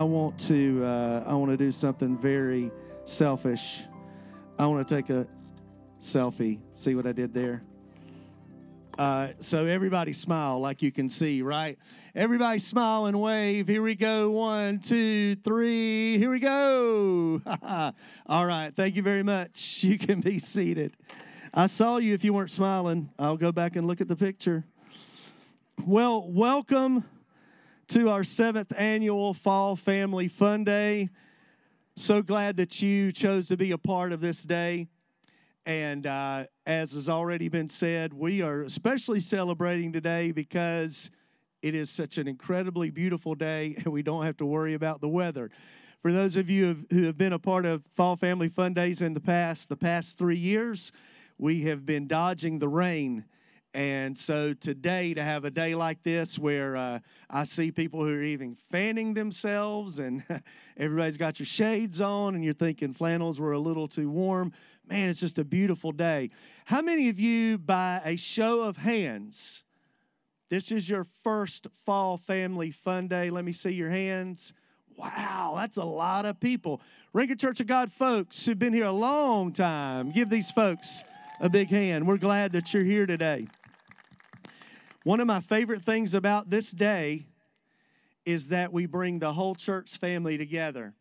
I want to uh, I want to do something very selfish. I want to take a selfie. See what I did there? Uh, so everybody smile like you can see, right? Everybody smile and wave. Here we go. One, two, three. Here we go. All right. Thank you very much. You can be seated. I saw you if you weren't smiling. I'll go back and look at the picture. Well, welcome to our seventh annual Fall Family Fun Day. So glad that you chose to be a part of this day. And uh, as has already been said, we are especially celebrating today because it is such an incredibly beautiful day and we don't have to worry about the weather. For those of you who have been a part of Fall Family Fun Days in the past, the past three years, we have been dodging the rain and so today, to have a day like this where uh, I see people who are even fanning themselves and everybody's got your shades on and you're thinking flannels were a little too warm, man, it's just a beautiful day. How many of you, by a show of hands, this is your first fall family fun day? Let me see your hands. Wow, that's a lot of people. Rankin Church of God folks who've been here a long time, give these folks a big hand. We're glad that you're here today. One of my favorite things about this day is that we bring the whole church family together.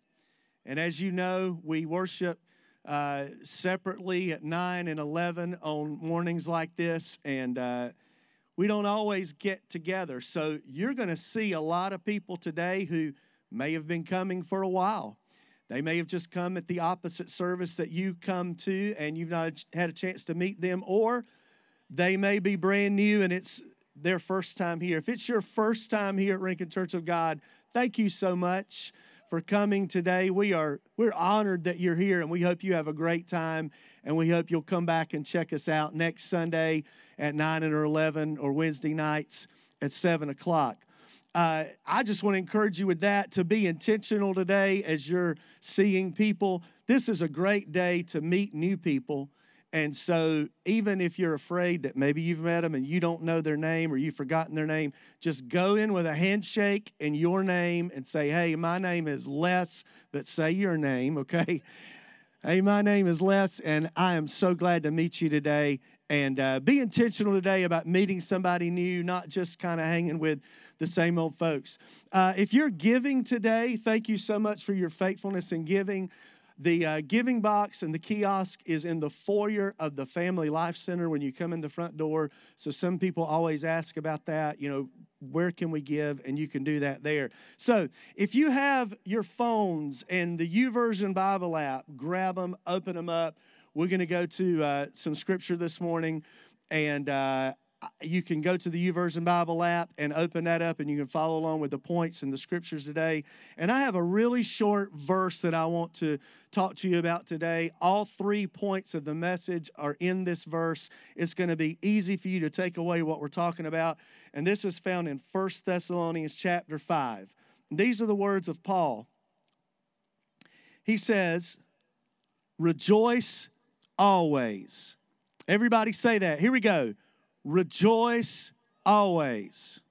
And as you know, we worship uh, separately at 9 and 11 on mornings like this, and uh, we don't always get together. So you're going to see a lot of people today who may have been coming for a while. They may have just come at the opposite service that you come to, and you've not had a chance to meet them, or they may be brand new and it's their first time here. If it's your first time here at Rankin Church of God, thank you so much for coming today. We are we're honored that you're here and we hope you have a great time and we hope you'll come back and check us out next Sunday at 9 or 11 or Wednesday nights at 7 o'clock. Uh, I just want to encourage you with that to be intentional today as you're seeing people. This is a great day to meet new people and so, even if you're afraid that maybe you've met them and you don't know their name or you've forgotten their name, just go in with a handshake and your name and say, Hey, my name is Les, but say your name, okay? Hey, my name is Les, and I am so glad to meet you today. And uh, be intentional today about meeting somebody new, not just kind of hanging with the same old folks. Uh, if you're giving today, thank you so much for your faithfulness in giving. The uh, giving box and the kiosk is in the foyer of the Family Life Center when you come in the front door. So some people always ask about that. You know, where can we give? And you can do that there. So if you have your phones and the YouVersion Bible app, grab them, open them up. We're going to go to uh, some scripture this morning, and uh, you can go to the YouVersion Bible app and open that up, and you can follow along with the points and the scriptures today. And I have a really short verse that I want to talk to you about today. All three points of the message are in this verse. It's going to be easy for you to take away what we're talking about. And this is found in First Thessalonians chapter 5. These are the words of Paul. He says, Rejoice always. Everybody say that. Here we go rejoice always.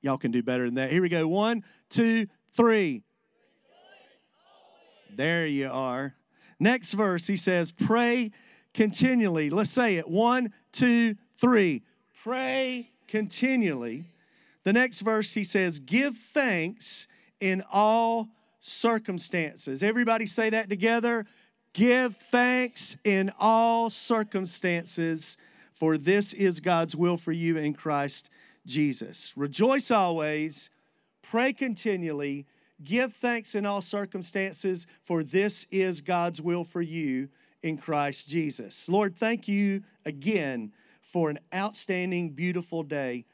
Y'all can do better than that. Here we go. One, two, three. There you are. Next verse, he says, Pray continually. Let's say it. One, two, three. Pray continually. The next verse, he says, Give thanks in all circumstances. Everybody say that together. Give thanks in all circumstances for this is God's will for you in Christ Jesus. Rejoice always, pray continually, give thanks in all circumstances, for this is God's will for you in Christ Jesus. Lord, thank you again for an outstanding, beautiful day.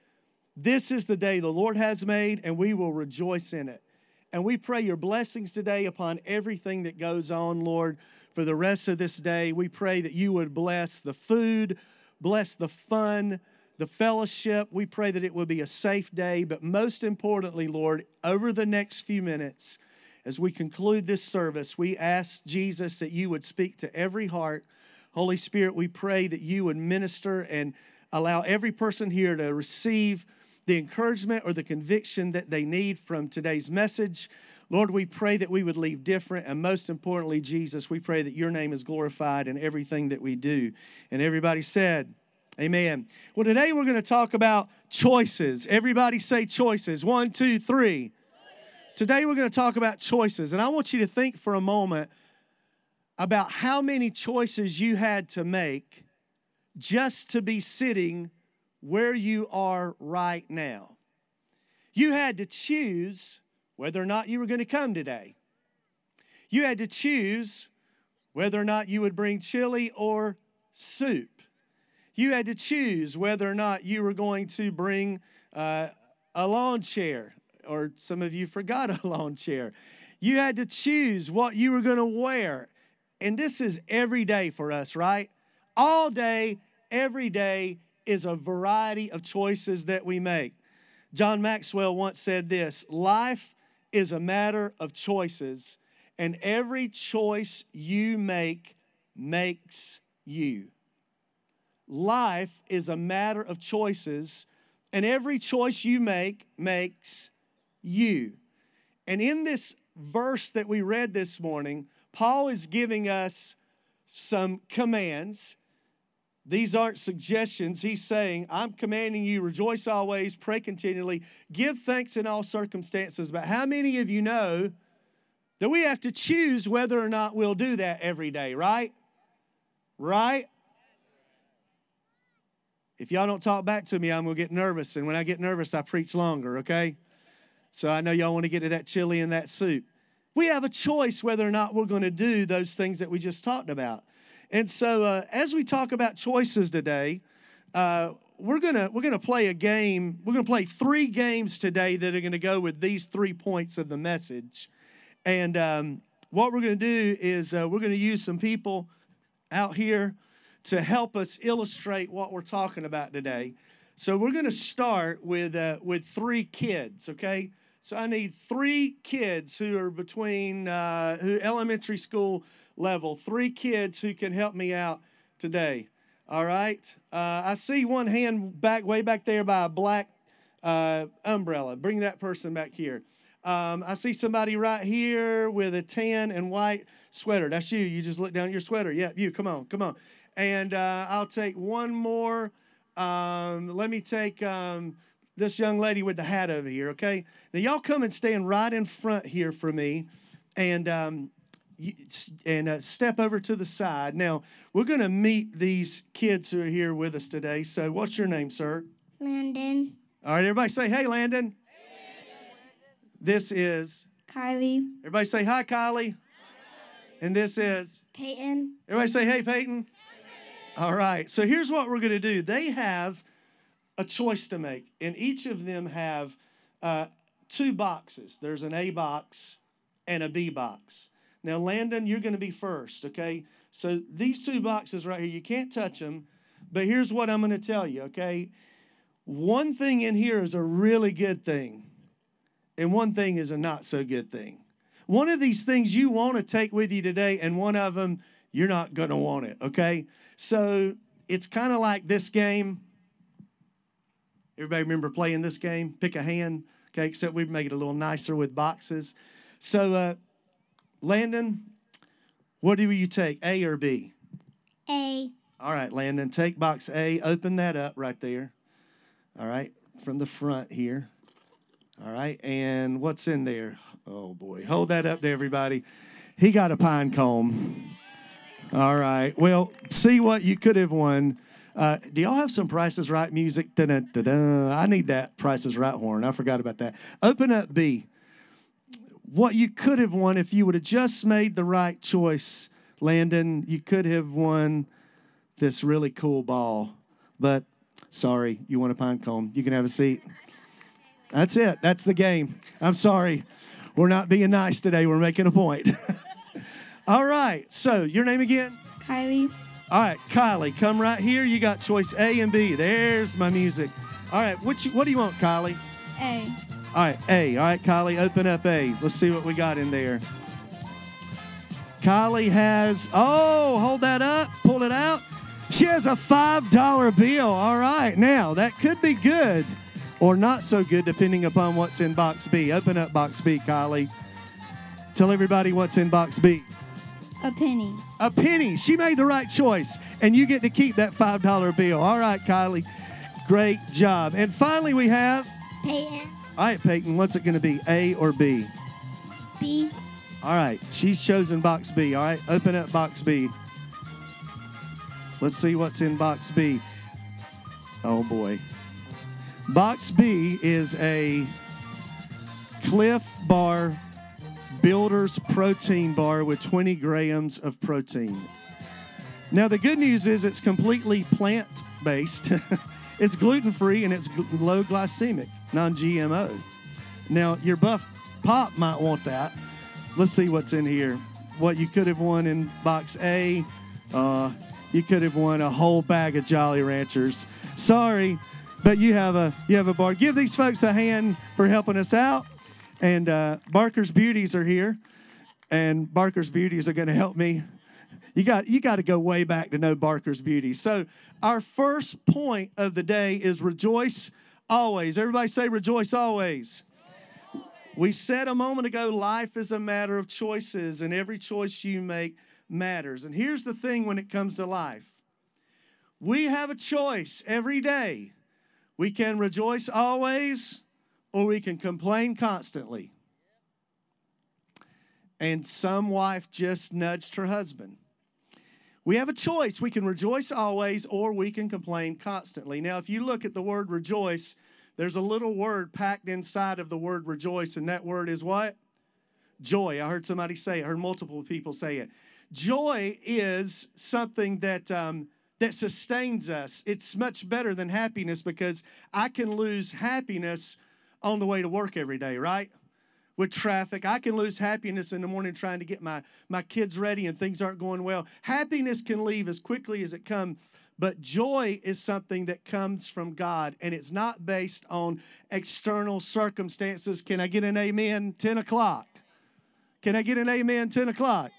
This is the day the Lord has made, and we will rejoice in it. And we pray your blessings today upon everything that goes on, Lord, for the rest of this day. We pray that you would bless the food, Bless the fun, the fellowship. We pray that it will be a safe day. But most importantly, Lord, over the next few minutes, as we conclude this service, we ask Jesus that you would speak to every heart. Holy Spirit, we pray that you would minister and allow every person here to receive the encouragement or the conviction that they need from today's message. Lord, we pray that we would leave different. And most importantly, Jesus, we pray that your name is glorified in everything that we do. And everybody said, Amen. Well, today we're going to talk about choices. Everybody say choices. One, two, three. Today we're going to talk about choices. And I want you to think for a moment about how many choices you had to make just to be sitting where you are right now. You had to choose whether or not you were going to come today. You had to choose whether or not you would bring chili or soup. You had to choose whether or not you were going to bring uh, a lawn chair, or some of you forgot a lawn chair. You had to choose what you were going to wear. And this is every day for us, right? All day, every day is a variety of choices that we make. John Maxwell once said this life is a matter of choices, and every choice you make makes you. Life is a matter of choices, and every choice you make makes you. And in this verse that we read this morning, Paul is giving us some commands. These aren't suggestions. He's saying, I'm commanding you, rejoice always, pray continually, give thanks in all circumstances. But how many of you know that we have to choose whether or not we'll do that every day, right? Right? If y'all don't talk back to me, I'm going to get nervous. And when I get nervous, I preach longer, okay? So I know y'all want to get to that chili and that soup. We have a choice whether or not we're going to do those things that we just talked about. And so, uh, as we talk about choices today, uh, we're gonna we're gonna play a game. We're gonna play three games today that are gonna go with these three points of the message. And um, what we're gonna do is uh, we're gonna use some people out here to help us illustrate what we're talking about today. So we're gonna start with uh, with three kids. Okay. So I need three kids who are between uh, who elementary school level, three kids who can help me out today. All right. Uh, I see one hand back way back there by a black uh, umbrella. Bring that person back here. Um, I see somebody right here with a tan and white sweater. That's you. You just look down your sweater. Yeah, you. Come on, come on. And uh, I'll take one more. Um, let me take um, this young lady with the hat over here, okay? Now, y'all come and stand right in front here for me and, um, and uh, step over to the side. Now, we're going to meet these kids who are here with us today. So, what's your name, sir? Landon. All right, everybody say, hey, Landon. Hey, This is Kylie. Everybody say, hi, Kylie. Hi, Kylie. And this is Peyton. Everybody say, hey, Peyton. All right, so here's what we're going to do. They have a choice to make, and each of them have uh, two boxes. There's an A box and a B box. Now, Landon, you're going to be first, okay? So these two boxes right here, you can't touch them, but here's what I'm going to tell you, okay? One thing in here is a really good thing, and one thing is a not so good thing. One of these things you want to take with you today, and one of them you're not going to want it, okay? So it's kind of like this game Everybody remember playing this game? Pick a hand. Okay, except we make it a little nicer with boxes. So, uh, Landon, what do you take, A or B? A. All right, Landon, take box A. Open that up right there. All right, from the front here. All right, and what's in there? Oh boy, hold that up to everybody. He got a pine cone. All right, well, see what you could have won. Uh, do y'all have some Price Is Right music? Da-da-da-da. I need that Price Is Right horn. I forgot about that. Open up B. What you could have won if you would have just made the right choice, Landon, you could have won this really cool ball. But sorry, you want a pine cone. You can have a seat. That's it. That's the game. I'm sorry. We're not being nice today. We're making a point. All right. So, your name again? Kylie. All right, Kylie, come right here. You got choice A and B. There's my music. All right, what, you, what do you want, Kylie? A. All right, A. All right, Kylie, open up A. Let's see what we got in there. Kylie has, oh, hold that up, pull it out. She has a $5 bill. All right, now that could be good or not so good depending upon what's in box B. Open up box B, Kylie. Tell everybody what's in box B. A penny. A penny. She made the right choice, and you get to keep that $5 bill. All right, Kylie. Great job. And finally, we have. Peyton. All right, Peyton, what's it going to be, A or B? B. All right, she's chosen box B. All right, open up box B. Let's see what's in box B. Oh boy. Box B is a Clif Bar Builder's Protein Bar with 20 grams of protein. Now, the good news is it's completely plant based, it's gluten free, and it's low glycemic, non GMO. Now, your buff pop might want that. Let's see what's in here. What you could have won in box A, uh, you could have won a whole bag of Jolly Ranchers. Sorry, but you have a you have a bar. Give these folks a hand for helping us out. And uh, Barker's Beauties are here, and Barker's Beauties are going to help me. You got you got to go way back to know Barker's Beauties. So our first point of the day is rejoice always. Everybody say rejoice always. We said a moment ago life is a matter of choices, and every choice you make matters. And here's the thing when it comes to life we have a choice every day. We can rejoice always, or we can complain constantly. And some wife just nudged her husband. We have a choice. We can rejoice always, or we can complain constantly. Now, if you look at the word rejoice, there's a little word packed inside of the word rejoice, and that word is what? Joy. I heard somebody say it, I heard multiple people say it. Joy is something that. Um, that sustains us. It's much better than happiness because I can lose happiness on the way to work every day, right? With traffic, I can lose happiness in the morning trying to get my, my kids ready and things aren't going well. Happiness can leave as quickly as it comes, but joy is something that comes from God and it's not based on external circumstances. Can I get an amen 10 o'clock? Can I get an amen 10 o'clock?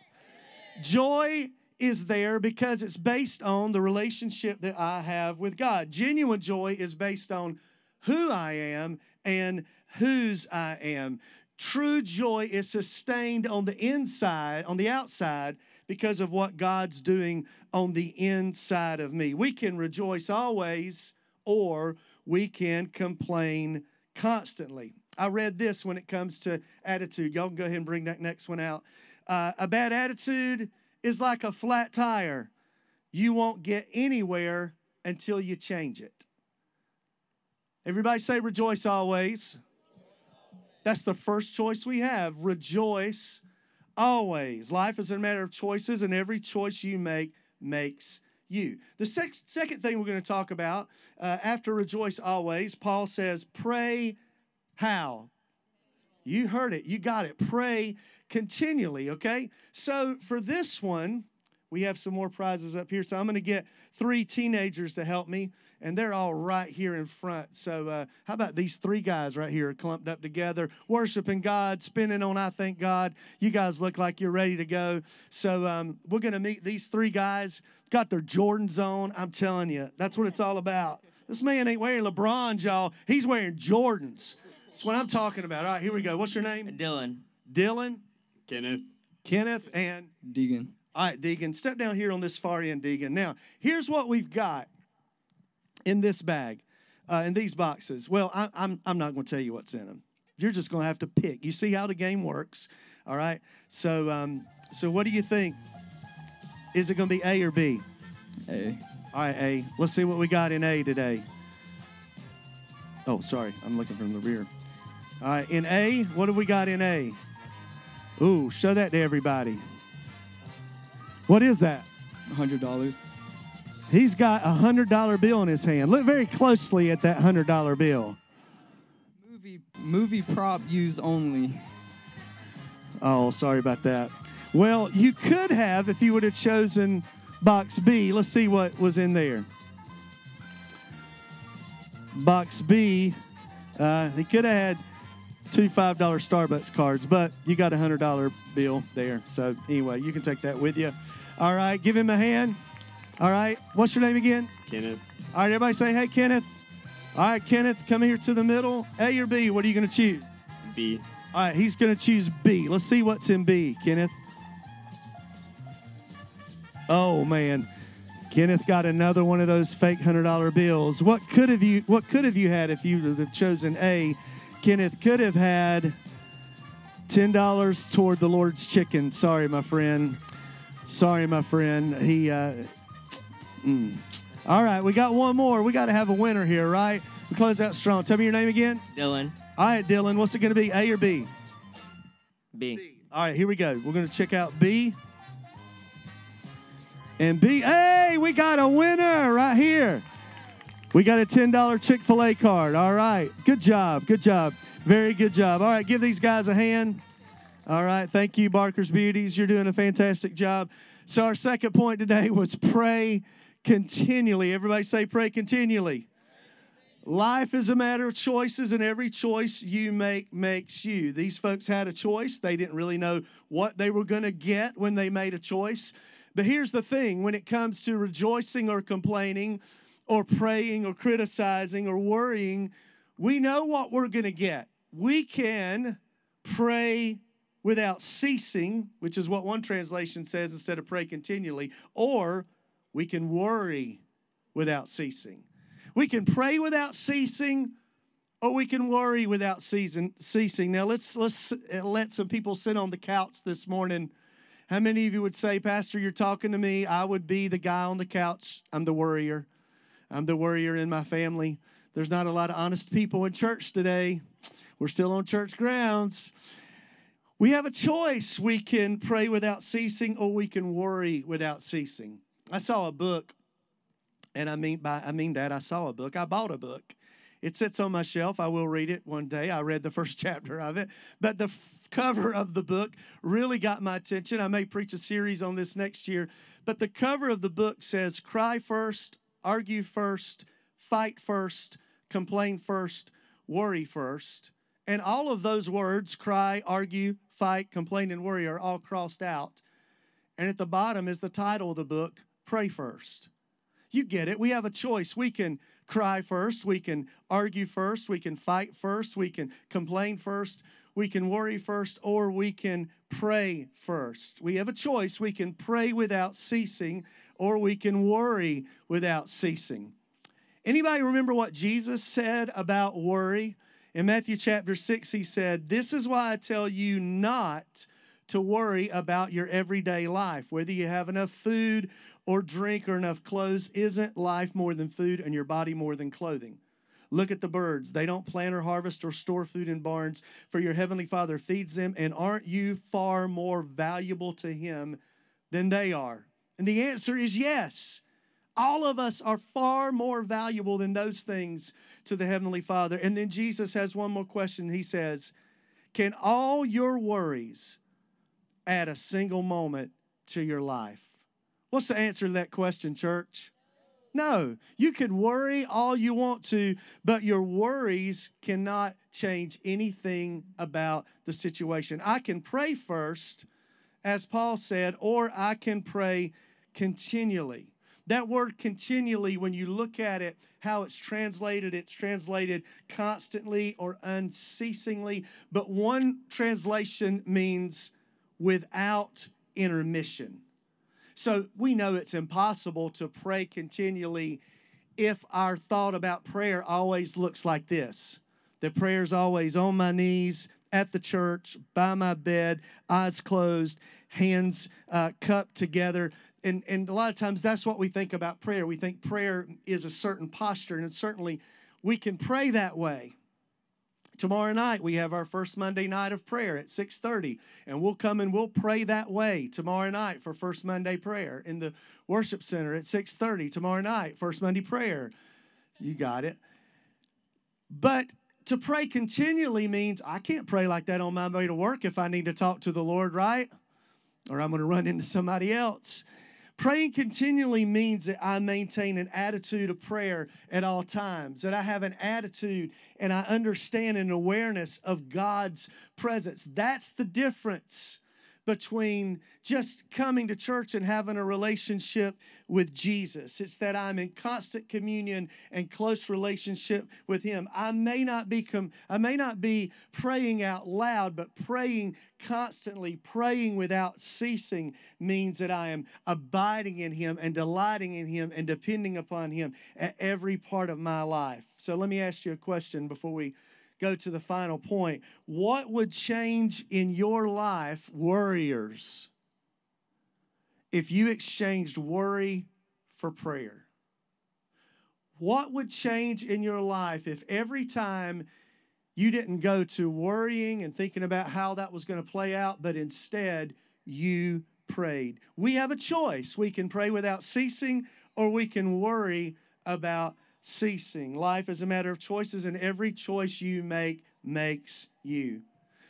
Joy is there because it's based on the relationship that I have with God. Genuine joy is based on who I am and whose I am. True joy is sustained on the inside, on the outside, because of what God's doing on the inside of me. We can rejoice always, or we can complain constantly. I read this when it comes to attitude. Y'all can go ahead and bring that next one out. Uh, a bad attitude is like a flat tire. You won't get anywhere until you change it. Everybody say rejoice always. That's the first choice we have. Rejoice always. Life is a matter of choices, and every choice you make makes you. The sec- second thing we're going to talk about uh, after rejoice always, Paul says, pray how? You heard it. You got it. Pray continually, okay? So for this one, we have some more prizes up here. So I'm going to get three teenagers to help me, and they're all right here in front. So uh, how about these three guys right here clumped up together, worshiping God, spinning on I Thank God. You guys look like you're ready to go. So um, we're going to meet these three guys. Got their Jordans on. I'm telling you, that's what it's all about. This man ain't wearing LeBron, y'all. He's wearing Jordans. That's what I'm talking about. All right, here we go. What's your name? Dylan. Dylan, Kenneth. Kenneth, and Deegan. all right, Deegan. Step down here on this far end, Deegan. Now, here's what we've got in this bag, uh, in these boxes. Well, I, I'm I'm not going to tell you what's in them. You're just going to have to pick. You see how the game works, all right? So, um, so what do you think? Is it going to be A or B? A. All right, A. Let's see what we got in A today. Oh, sorry, I'm looking from the rear. All right, in A, what have we got in A? Ooh, show that to everybody. What is that? hundred dollars. He's got a hundred dollar bill in his hand. Look very closely at that hundred dollar bill. Movie movie prop use only. Oh, sorry about that. Well, you could have if you would have chosen box B. Let's see what was in there. Box B, uh, he could have had two $5 Starbucks cards, but you got a $100 bill there. So, anyway, you can take that with you. All right, give him a hand. All right, what's your name again? Kenneth. All right, everybody say, hey, Kenneth. All right, Kenneth, come here to the middle. A or B, what are you going to choose? B. All right, he's going to choose B. Let's see what's in B, Kenneth. Oh man, Kenneth got another one of those fake hundred dollar bills. What could have you? What could have you had if you would have chosen A? Kenneth could have had ten dollars toward the Lord's chicken. Sorry, my friend. Sorry, my friend. He. Uh, mm. All right, we got one more. We got to have a winner here, right? We close out strong. Tell me your name again. Dylan. All right, Dylan. What's it going to be? A or B? B. All right, here we go. We're going to check out B. And B. Hey, we got a winner right here. We got a $10 Chick fil A card. All right. Good job. Good job. Very good job. All right, give these guys a hand. All right. Thank you, Barker's Beauties. You're doing a fantastic job. So, our second point today was pray continually. Everybody say, pray continually. Life is a matter of choices, and every choice you make makes you. These folks had a choice. They didn't really know what they were going to get when they made a choice. But here's the thing when it comes to rejoicing or complaining, or praying, or criticizing, or worrying, we know what we're going to get. We can pray without ceasing, which is what one translation says instead of pray continually, or we can worry without ceasing. We can pray without ceasing, or we can worry without ceasing. ceasing. Now let's let's uh, let some people sit on the couch this morning. How many of you would say, Pastor, you're talking to me? I would be the guy on the couch. I'm the worrier. I'm the worrier in my family. There's not a lot of honest people in church today. We're still on church grounds. We have a choice. We can pray without ceasing, or we can worry without ceasing. I saw a book and I mean by I mean that I saw a book. I bought a book. It sits on my shelf. I will read it one day. I read the first chapter of it, but the f- cover of the book really got my attention. I may preach a series on this next year, but the cover of the book says cry first, argue first, fight first, complain first, worry first. And all of those words, cry, argue, fight, complain, and worry, are all crossed out. And at the bottom is the title of the book, Pray First. You get it. We have a choice. We can cry first, we can argue first, we can fight first, we can complain first, we can worry first, or we can pray first. We have a choice. We can pray without ceasing, or we can worry without ceasing. Anybody remember what Jesus said about worry? In Matthew chapter 6, he said, This is why I tell you not to worry about your everyday life, whether you have enough food or drink or enough clothes. Isn't life more than food and your body more than clothing? Look at the birds. They don't plant or harvest or store food in barns, for your heavenly Father feeds them. And aren't you far more valuable to Him than they are? And the answer is yes. All of us are far more valuable than those things to the Heavenly Father. And then Jesus has one more question. He says, Can all your worries add a single moment to your life? What's the answer to that question, church? No. You can worry all you want to, but your worries cannot change anything about the situation. I can pray first, as Paul said, or I can pray continually. That word continually, when you look at it, how it's translated, it's translated constantly or unceasingly. But one translation means without intermission. So we know it's impossible to pray continually if our thought about prayer always looks like this. The prayer's always on my knees, at the church, by my bed, eyes closed, hands uh, cupped together. And, and a lot of times that's what we think about prayer. We think prayer is a certain posture, and certainly we can pray that way tomorrow night we have our first monday night of prayer at 6.30 and we'll come and we'll pray that way tomorrow night for first monday prayer in the worship center at 6.30 tomorrow night first monday prayer. You got it. But to pray continually means i can't pray like that on my way to work if i need to talk to the lord right? Or i'm going to run into somebody else Praying continually means that I maintain an attitude of prayer at all times, that I have an attitude and I understand an awareness of God's presence. That's the difference between just coming to church and having a relationship with Jesus. It's that I'm in constant communion and close relationship with him. I may not be com- I may not be praying out loud, but praying constantly, praying without ceasing means that I am abiding in him and delighting in him and depending upon him at every part of my life. So let me ask you a question before we go to the final point. What would change in your life, worriers, if you exchanged worry for prayer? What would change in your life if every time you didn't go to worrying and thinking about how that was going to play out, but instead you prayed? We have a choice. We can pray without ceasing, or we can worry about ceasing. Life is a matter of choices, and every choice you make makes you.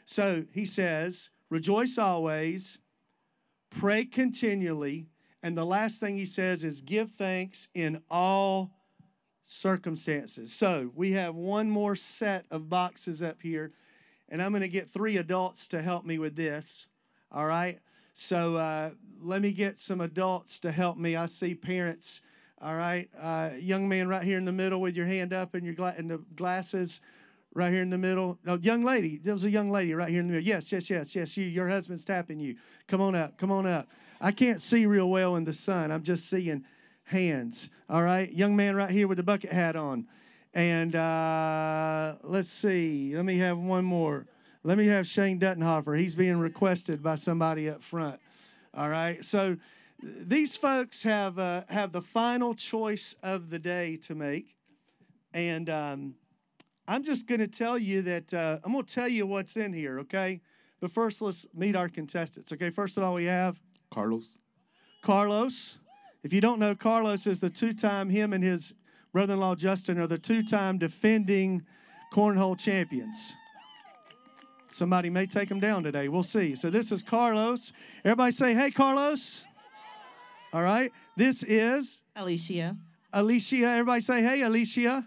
So he says, Rejoice always, pray continually, and the last thing he says is give thanks in all circumstances. So we have one more set of boxes up here, and I'm going to get three adults to help me with this. All right. So uh, let me get some adults to help me. I see parents all right, uh, young man right here in the middle with your hand up and your gla- and the glasses right here in the middle. No, young lady. There was a young lady right here in the middle. Yes, yes, yes, yes. You, your husband's tapping you. Come on up. Come on up. I can't see real well in the sun. I'm just seeing hands. All right, young man right here with the bucket hat on. And uh, let's see. Let me have one more. Let me have Shane Duttenhofer. He's being requested by somebody up front. All right. So these folks have uh, have the final choice of the day to make, and um, I'm just going to tell you that uh, I'm going to tell you what's in here, okay? But first, let's meet our contestants. Okay, first of all, we have Carlos. Carlos. If you don't know, Carlos is the two-time him and his brother-in-law Justin are the two-time defending cornhole champions. Somebody may take him down today. We'll see. So this is Carlos. Everybody say, "Hey, Carlos." All right. This is Alicia. Alicia. Everybody say, hey, Alicia.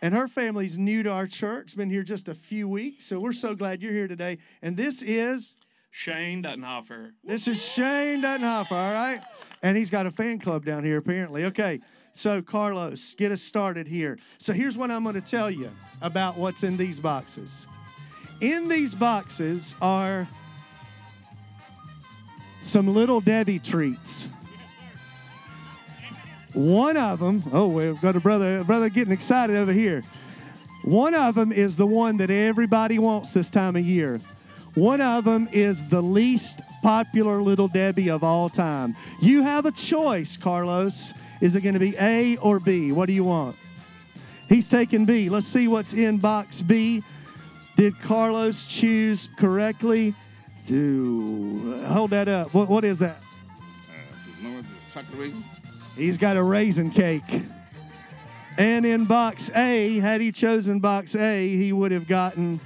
And her family's new to our church, been here just a few weeks. So we're so glad you're here today. And this is Shane Duttenhofer. this is Shane Duttenhofer, all right? And he's got a fan club down here, apparently. Okay, so Carlos, get us started here. So here's what I'm going to tell you about what's in these boxes. In these boxes are some little Debbie treats. One of them, oh, we've got a brother, a brother getting excited over here. One of them is the one that everybody wants this time of year. One of them is the least popular little Debbie of all time. You have a choice, Carlos. Is it going to be A or B? What do you want? He's taking B. Let's see what's in box B. Did Carlos choose correctly? To hold that up. What, what is that? Uh, chocolate raisins? He's got a raisin cake. And in box A, had he chosen box A, he would have gotten.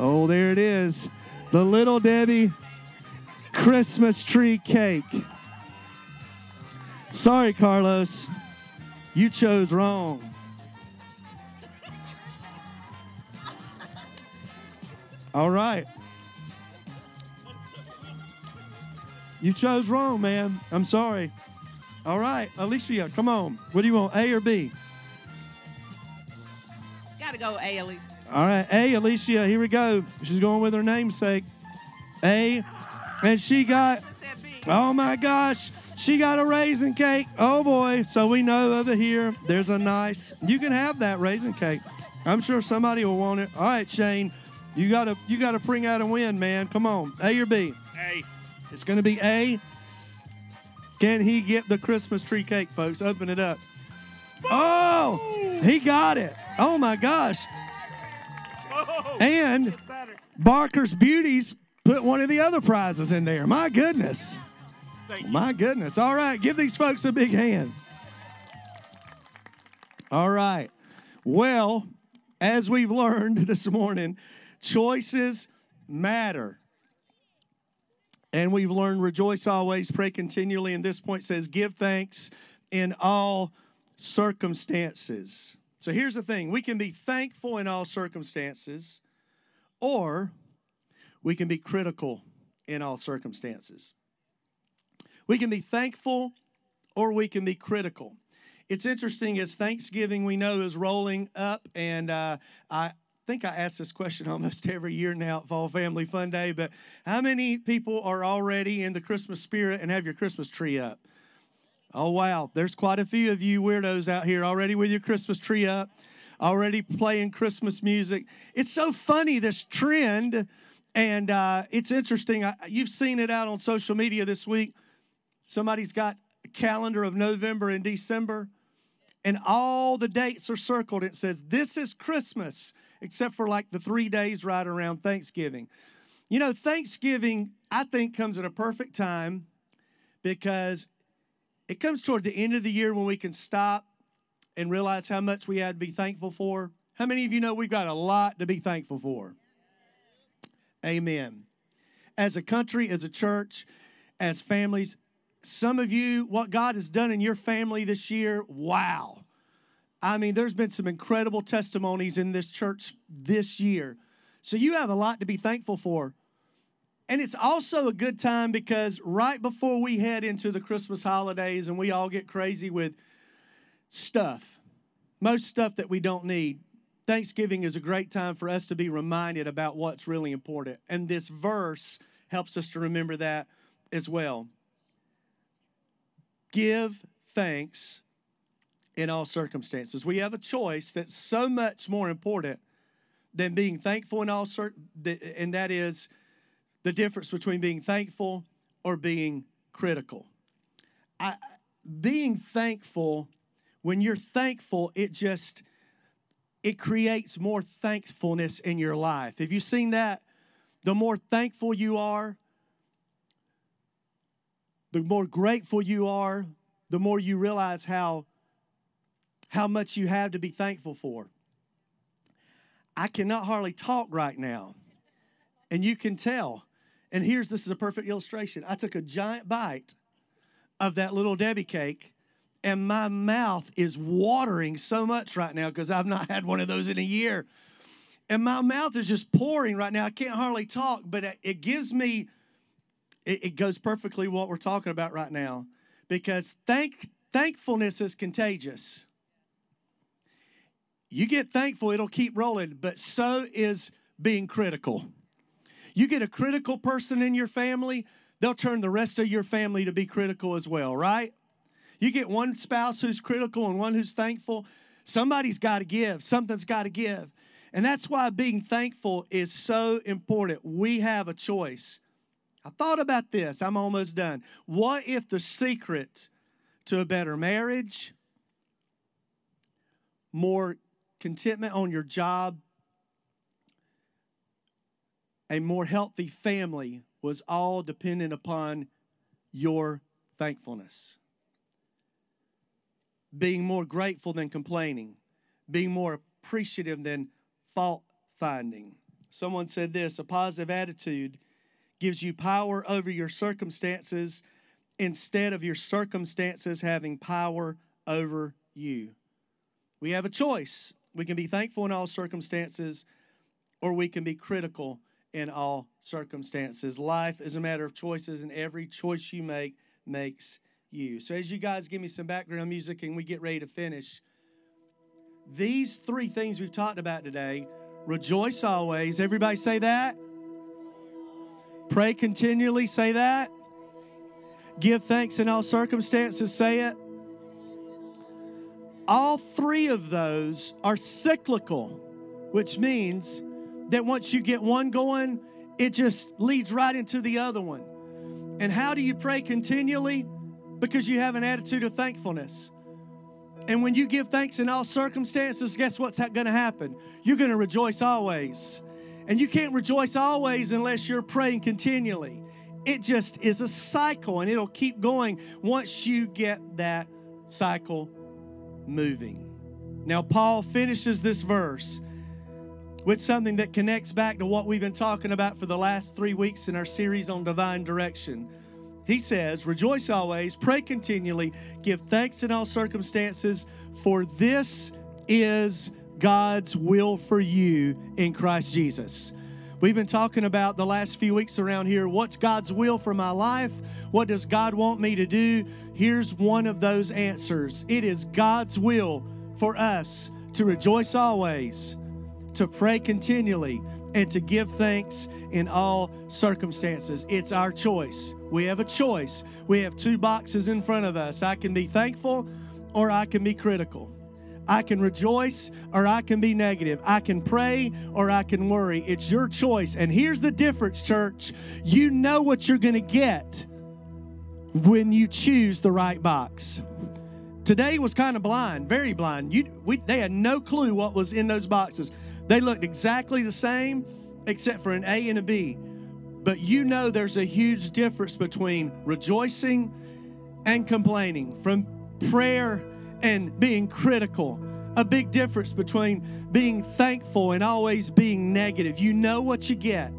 Oh, there it is. The Little Debbie Christmas tree cake. Sorry, Carlos. You chose wrong. All right. You chose wrong, man. I'm sorry. All right, Alicia, come on. What do you want, A or B? Gotta go A, Alicia. All right, A, Alicia, here we go. She's going with her namesake. A, and she got, Said B. oh my gosh, she got a raisin cake. Oh boy, so we know over here there's a nice, you can have that raisin cake. I'm sure somebody will want it. All right, Shane, you gotta, you gotta bring out a win, man. Come on, A or B? Hey. It's going to be A. Can he get the Christmas tree cake, folks? Open it up. Oh, he got it. Oh my gosh. And Barker's Beauties put one of the other prizes in there. My goodness. My goodness. All right, give these folks a big hand. All right. Well, as we've learned this morning, choices matter. And we've learned rejoice always, pray continually. And this point says give thanks in all circumstances. So here's the thing we can be thankful in all circumstances, or we can be critical in all circumstances. We can be thankful or we can be critical. It's interesting as Thanksgiving we know is rolling up, and uh, I think I ask this question almost every year now at Fall Family Fun Day, but how many people are already in the Christmas spirit and have your Christmas tree up? Oh, wow. There's quite a few of you weirdos out here already with your Christmas tree up, already playing Christmas music. It's so funny, this trend, and uh, it's interesting. I, you've seen it out on social media this week. Somebody's got a calendar of November and December, and all the dates are circled. It says, This is Christmas, except for like the three days right around Thanksgiving. You know, Thanksgiving, I think, comes at a perfect time because it comes toward the end of the year when we can stop and realize how much we had to be thankful for. How many of you know we've got a lot to be thankful for? Amen. As a country, as a church, as families, some of you, what God has done in your family this year, wow. I mean, there's been some incredible testimonies in this church this year. So you have a lot to be thankful for. And it's also a good time because right before we head into the Christmas holidays and we all get crazy with stuff, most stuff that we don't need, Thanksgiving is a great time for us to be reminded about what's really important. And this verse helps us to remember that as well. Give thanks in all circumstances. We have a choice that's so much more important than being thankful in all cir- and that is the difference between being thankful or being critical. I, being thankful, when you're thankful, it just it creates more thankfulness in your life. Have you seen that? The more thankful you are, the more grateful you are, the more you realize how how much you have to be thankful for. I cannot hardly talk right now. And you can tell. And here's this is a perfect illustration. I took a giant bite of that little Debbie cake, and my mouth is watering so much right now because I've not had one of those in a year. And my mouth is just pouring right now. I can't hardly talk, but it, gives me, it, it goes perfectly what we're talking about right now because thank, thankfulness is contagious. You get thankful, it'll keep rolling, but so is being critical. You get a critical person in your family, they'll turn the rest of your family to be critical as well, right? You get one spouse who's critical and one who's thankful, somebody's got to give, something's got to give. And that's why being thankful is so important. We have a choice. I thought about this, I'm almost done. What if the secret to a better marriage, more contentment on your job, a more healthy family was all dependent upon your thankfulness. Being more grateful than complaining, being more appreciative than fault finding. Someone said this a positive attitude gives you power over your circumstances instead of your circumstances having power over you. We have a choice. We can be thankful in all circumstances, or we can be critical in all circumstances. Life is a matter of choices, and every choice you make makes you. So, as you guys give me some background music and we get ready to finish, these three things we've talked about today rejoice always. Everybody say that. Pray continually. Say that. Give thanks in all circumstances. Say it. All three of those are cyclical, which means that once you get one going, it just leads right into the other one. And how do you pray continually? Because you have an attitude of thankfulness. And when you give thanks in all circumstances, guess what's going to happen? You're going to rejoice always. And you can't rejoice always unless you're praying continually. It just is a cycle and it'll keep going once you get that cycle moving. Now, Paul finishes this verse with something that connects back to what we've been talking about for the last three weeks in our series on divine direction. He says, Rejoice always, pray continually, give thanks in all circumstances, for this is God's will for you in Christ Jesus. We've been talking about the last few weeks around here what's God's will for my life? What does God want me to do? Here's one of those answers it is God's will for us to rejoice always, to pray continually, and to give thanks in all circumstances. It's our choice. We have a choice. We have two boxes in front of us. I can be thankful or I can be critical. I can rejoice or I can be negative. I can pray or I can worry. It's your choice. And here's the difference, church. You know what you're going to get when you choose the right box. Today was kind of blind, very blind. You, we, they had no clue what was in those boxes. They looked exactly the same, except for an A and a B. But you know there's a huge difference between rejoicing and complaining, from prayer and being critical. A big difference between being thankful and always being negative. You know what you get.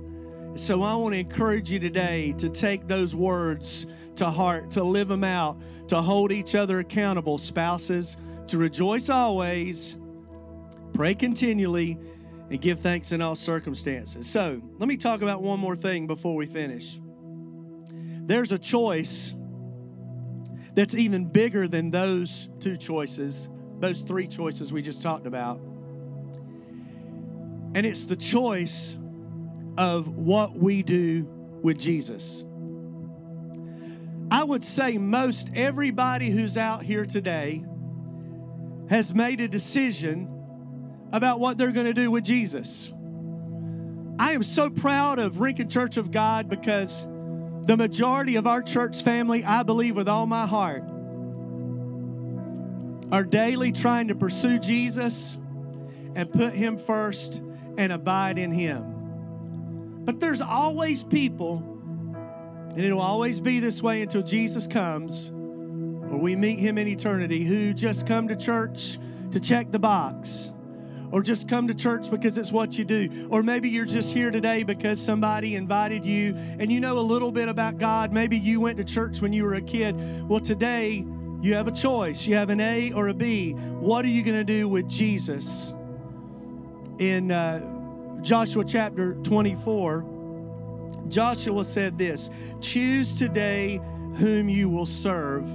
So I want to encourage you today to take those words to heart, to live them out, to hold each other accountable, spouses, to rejoice always, pray continually, and give thanks in all circumstances. So let me talk about one more thing before we finish. There's a choice that's even bigger than those two choices, those three choices we just talked about. And it's the choice of what we do with Jesus. I would say most everybody who's out here today has made a decision about what they're going to do with Jesus. I am so proud of Rincon Church of God because the majority of our church family, I believe with all my heart, are daily trying to pursue Jesus and put Him first and abide in Him. But there's always people, and it'll always be this way until Jesus comes or we meet Him in eternity, who just come to church to check the box or just come to church because it's what you do. Or maybe you're just here today because somebody invited you and you know a little bit about God. Maybe you went to church when you were a kid. Well, today you have a choice. You have an A or a B. What are you going to do with Jesus? In uh, Joshua chapter 24, Joshua said this Choose today whom you will serve.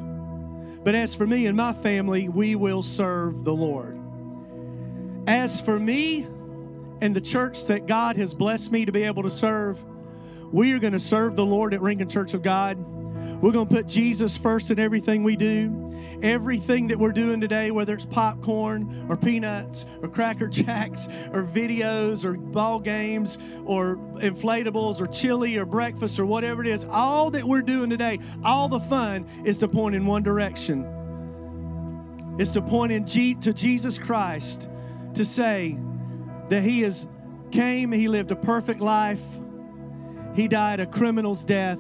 But as for me and my family, we will serve the Lord. As for me and the church that God has blessed me to be able to serve, we are going to serve the Lord at Rincon Church of God. We're going to put Jesus first in everything we do. Everything that we're doing today, whether it's popcorn or peanuts or Cracker Jacks or videos or ball games or inflatables or chili or breakfast or whatever it is, all that we're doing today, all the fun is to point in one direction. It's to point in G- to Jesus Christ to say that he has came, he lived a perfect life, he died a criminal's death.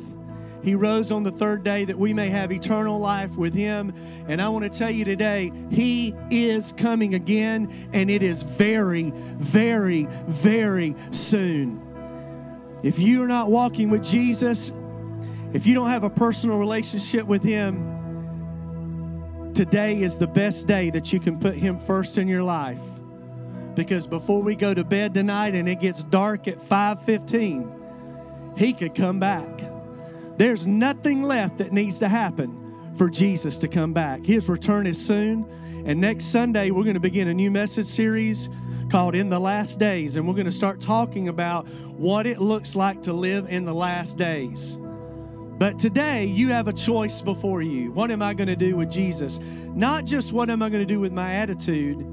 He rose on the third day that we may have eternal life with him. And I want to tell you today, he is coming again, and it is very, very, very soon. If you are not walking with Jesus, if you don't have a personal relationship with him, today is the best day that you can put him first in your life because before we go to bed tonight and it gets dark at 5:15 he could come back. There's nothing left that needs to happen for Jesus to come back. His return is soon. And next Sunday we're going to begin a new message series called in the last days. And we're going to start talking about what it looks like to live in the last days. But today, you have a choice before you. What am I going to do with Jesus? Not just what am I going to do with my attitude,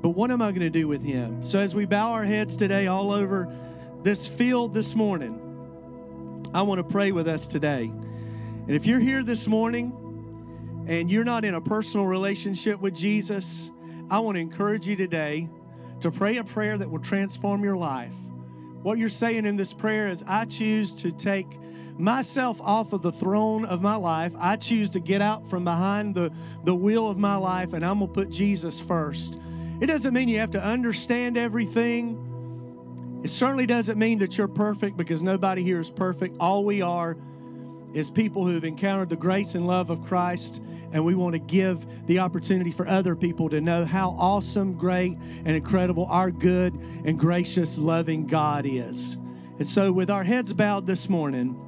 but what am I going to do with him? So, as we bow our heads today all over this field this morning, I want to pray with us today. And if you're here this morning and you're not in a personal relationship with Jesus, I want to encourage you today to pray a prayer that will transform your life. What you're saying in this prayer is, I choose to take myself off of the throne of my life. I choose to get out from behind the, the wheel of my life and I'm going to put Jesus first. It doesn't mean you have to understand everything. It certainly doesn't mean that you're perfect because nobody here is perfect. All we are is people who have encountered the grace and love of Christ and we want to give the opportunity for other people to know how awesome, great, and incredible our good and gracious, loving God is. And so, with our heads bowed this morning,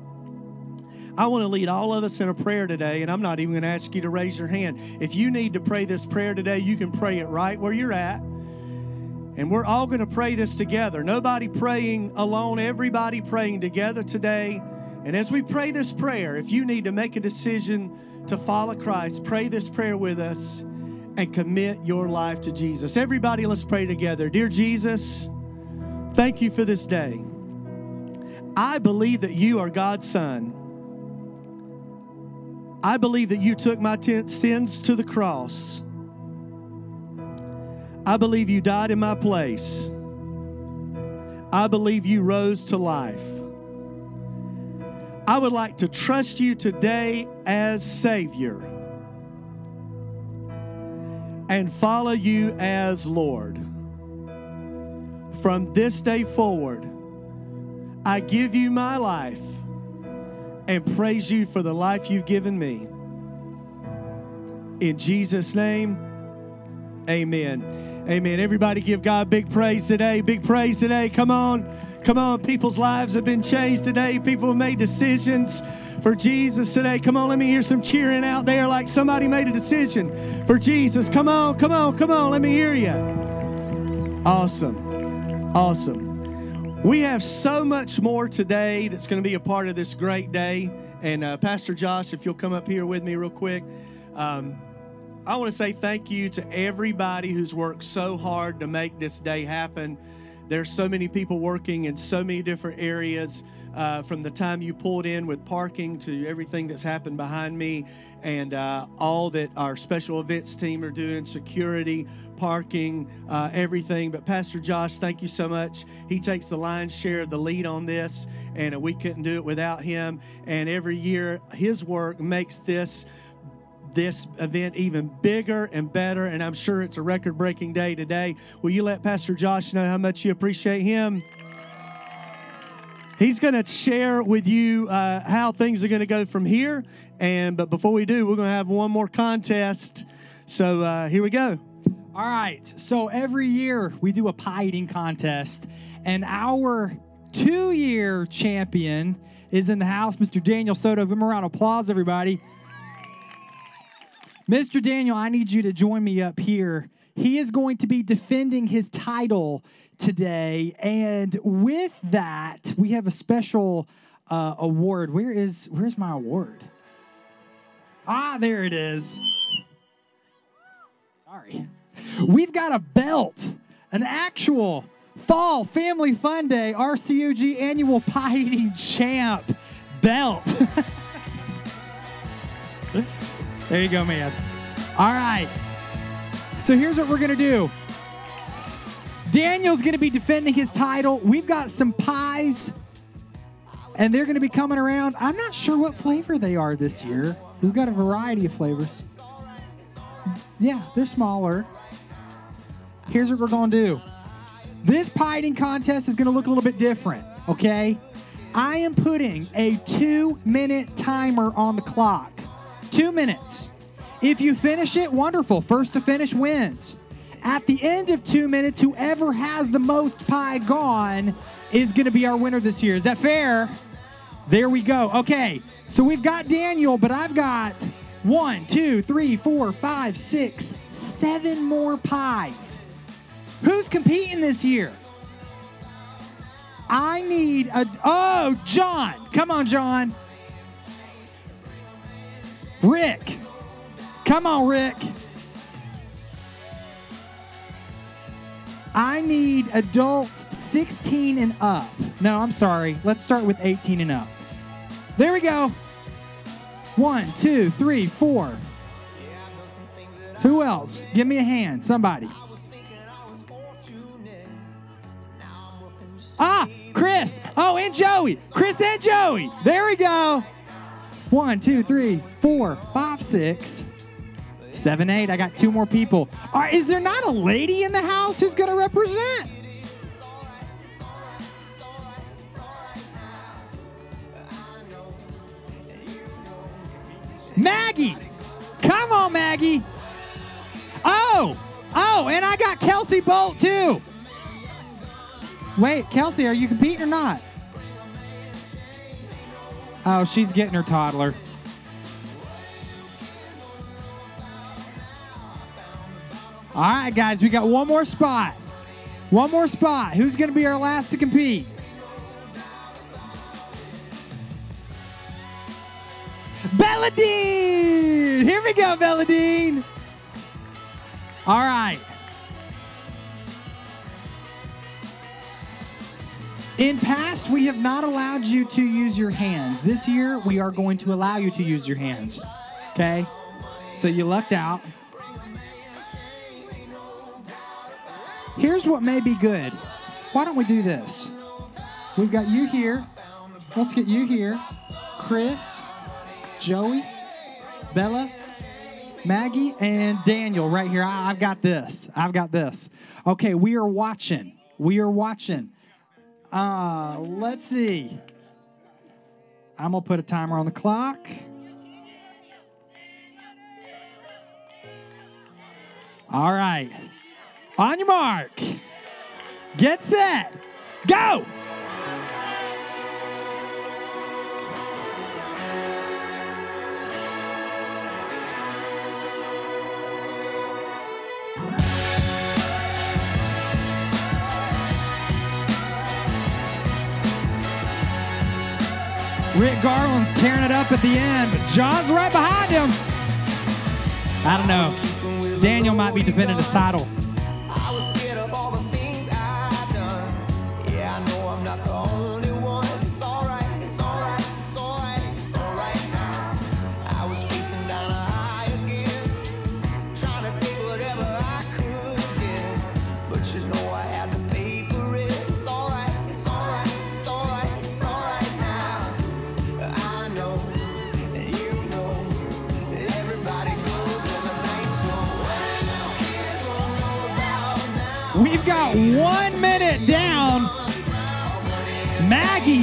I want to lead all of us in a prayer today, and I'm not even going to ask you to raise your hand. If you need to pray this prayer today, you can pray it right where you're at. And we're all going to pray this together. Nobody praying alone, everybody praying together today. And as we pray this prayer, if you need to make a decision to follow Christ, pray this prayer with us and commit your life to Jesus. Everybody, let's pray together. Dear Jesus, thank you for this day. I believe that you are God's Son. I believe that you took my ten- sins to the cross. I believe you died in my place. I believe you rose to life. I would like to trust you today as Savior and follow you as Lord. From this day forward, I give you my life and praise you for the life you've given me. In Jesus' name, amen. Amen. Everybody give God big praise today. Big praise today. Come on. Come on. People's lives have been changed today. People have made decisions for Jesus today. Come on. Let me hear some cheering out there like somebody made a decision for Jesus. Come on. Come on. Come on. Let me hear you. Awesome. Awesome. We have so much more today that's going to be a part of this great day. And uh, Pastor Josh, if you'll come up here with me real quick. Um, I want to say thank you to everybody who's worked so hard to make this day happen. There's so many people working in so many different areas. Uh, from the time you pulled in with parking to everything that's happened behind me, and uh, all that our special events team are doing security, parking, uh, everything. But Pastor Josh, thank you so much. He takes the lion's share of the lead on this, and we couldn't do it without him. And every year, his work makes this this event even bigger and better. And I'm sure it's a record breaking day today. Will you let Pastor Josh know how much you appreciate him? He's going to share with you uh, how things are going to go from here. And but before we do, we're going to have one more contest. So uh, here we go. All right. So every year we do a pie eating contest, and our two year champion is in the house, Mr. Daniel Soto. Give him a round of applause, everybody. Mr. Daniel, I need you to join me up here. He is going to be defending his title today. And with that, we have a special uh, award. Where is where's my award? Ah, there it is. Sorry. We've got a belt, an actual Fall Family Fun Day RCOG Annual Pie Eating Champ belt. there you go, man. All right. So here's what we're going to do Daniel's going to be defending his title. We've got some pies, and they're going to be coming around. I'm not sure what flavor they are this year. We've got a variety of flavors. Yeah, they're smaller. Here's what we're going to do. This pie eating contest is going to look a little bit different, okay? I am putting a two minute timer on the clock. Two minutes. If you finish it, wonderful. First to finish wins. At the end of two minutes, whoever has the most pie gone is going to be our winner this year. Is that fair? There we go. Okay, so we've got Daniel, but I've got one, two, three, four, five, six, seven more pies. Who's competing this year? I need a. Oh, John. Come on, John. Rick. Come on, Rick. I need adults 16 and up. No, I'm sorry. Let's start with 18 and up. There we go. One, two, three, four. Who else? Give me a hand. Somebody. Ah, Chris. Oh, and Joey. Chris and Joey. There we go. One, two, three, four, five, six, seven, eight. I got two more people. All right, is there not a lady in the house who's going to represent? Maggie. Come on, Maggie. Oh, oh, and I got Kelsey Bolt too. Wait, Kelsey, are you competing or not? Oh, she's getting her toddler. All right, guys, we got one more spot. One more spot. Who's going to be our last to compete? Belladine! Here we go, Belladine. All right. In past, we have not allowed you to use your hands. This year, we are going to allow you to use your hands. Okay? So you lucked out. Here's what may be good. Why don't we do this? We've got you here. Let's get you here. Chris, Joey, Bella, Maggie, and Daniel right here. I, I've got this. I've got this. Okay, we are watching. We are watching. Uh, let's see. I'm gonna put a timer on the clock. All right. On your mark. Get set. Go. Rick Garland's tearing it up at the end, but John's right behind him. I don't know. Daniel might be defending his title.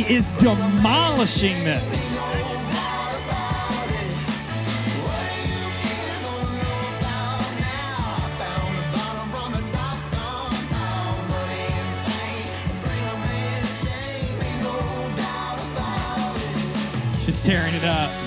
Is demolishing this. She's tearing it up.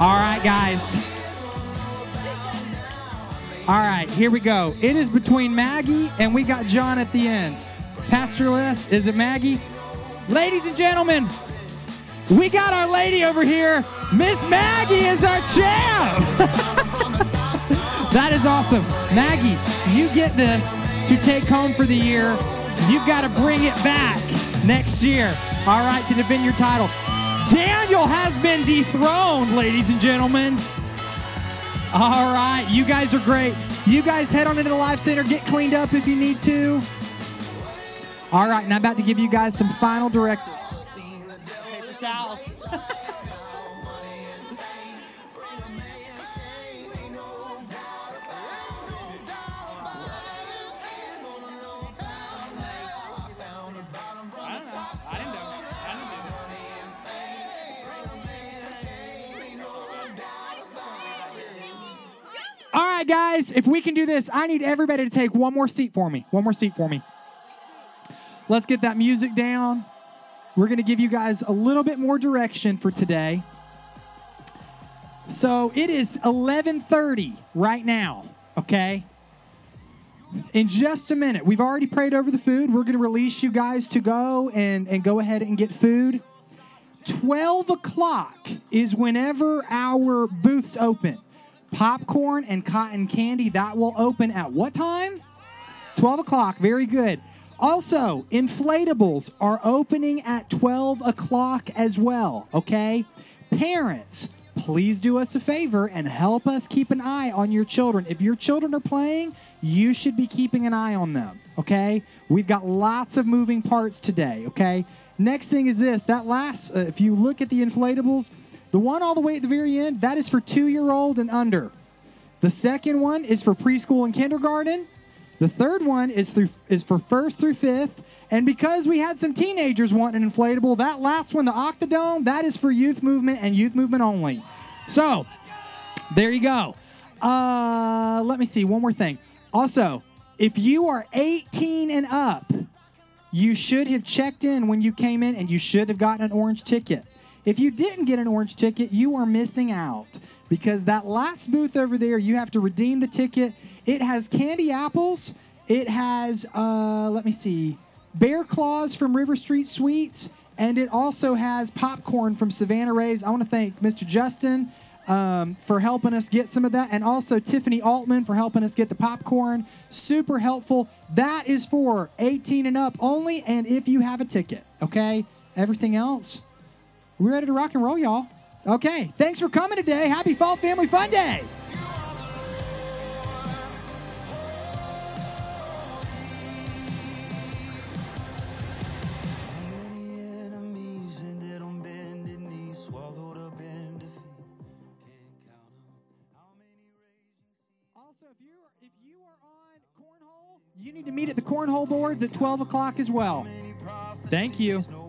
All right, guys. All right, here we go. It is between Maggie and we got John at the end. Pastor Les, is it Maggie? Ladies and gentlemen, we got our lady over here. Miss Maggie is our champ. that is awesome. Maggie, you get this to take home for the year. You've got to bring it back next year. All right, to defend your title. Daniel has been dethroned, ladies and gentlemen. All right, you guys are great. You guys head on into the Live Center, get cleaned up if you need to. All right, and I'm about to give you guys some final directives. Paper towels. right, guys, if we can do this, I need everybody to take one more seat for me. One more seat for me. Let's get that music down. We're going to give you guys a little bit more direction for today. So it is 11:30 right now, okay? In just a minute, we've already prayed over the food. We're going to release you guys to go and, and go ahead and get food. 12 o'clock is whenever our booths open. Popcorn and cotton candy. That will open at what time? 12 o'clock. Very good. Also, inflatables are opening at 12 o'clock as well. Okay? Parents, please do us a favor and help us keep an eye on your children. If your children are playing, you should be keeping an eye on them. Okay? We've got lots of moving parts today. Okay? Next thing is this that last, uh, if you look at the inflatables, the one all the way at the very end, that is for two year old and under. The second one is for preschool and kindergarten. The third one is through is for first through fifth. And because we had some teenagers wanting an inflatable, that last one, the Octodome, that is for youth movement and youth movement only. So there you go. Uh, let me see one more thing. Also, if you are 18 and up, you should have checked in when you came in and you should have gotten an orange ticket. If you didn't get an orange ticket, you are missing out because that last booth over there, you have to redeem the ticket. It has candy apples. It has, uh, let me see, bear claws from River Street Sweets, and it also has popcorn from Savannah Rays. I want to thank Mr. Justin um, for helping us get some of that, and also Tiffany Altman for helping us get the popcorn. Super helpful. That is for 18 and up only, and if you have a ticket, okay? Everything else, we're ready to rock and roll, y'all. Okay, thanks for coming today. Happy Fall Family Fun Day. Many enemies ended on bended knees, swallowed up in defeat. Can't count 'em. How many raging Also, if you if you are on cornhole, you need to meet at the cornhole boards at 12 o'clock as well. Thank you. no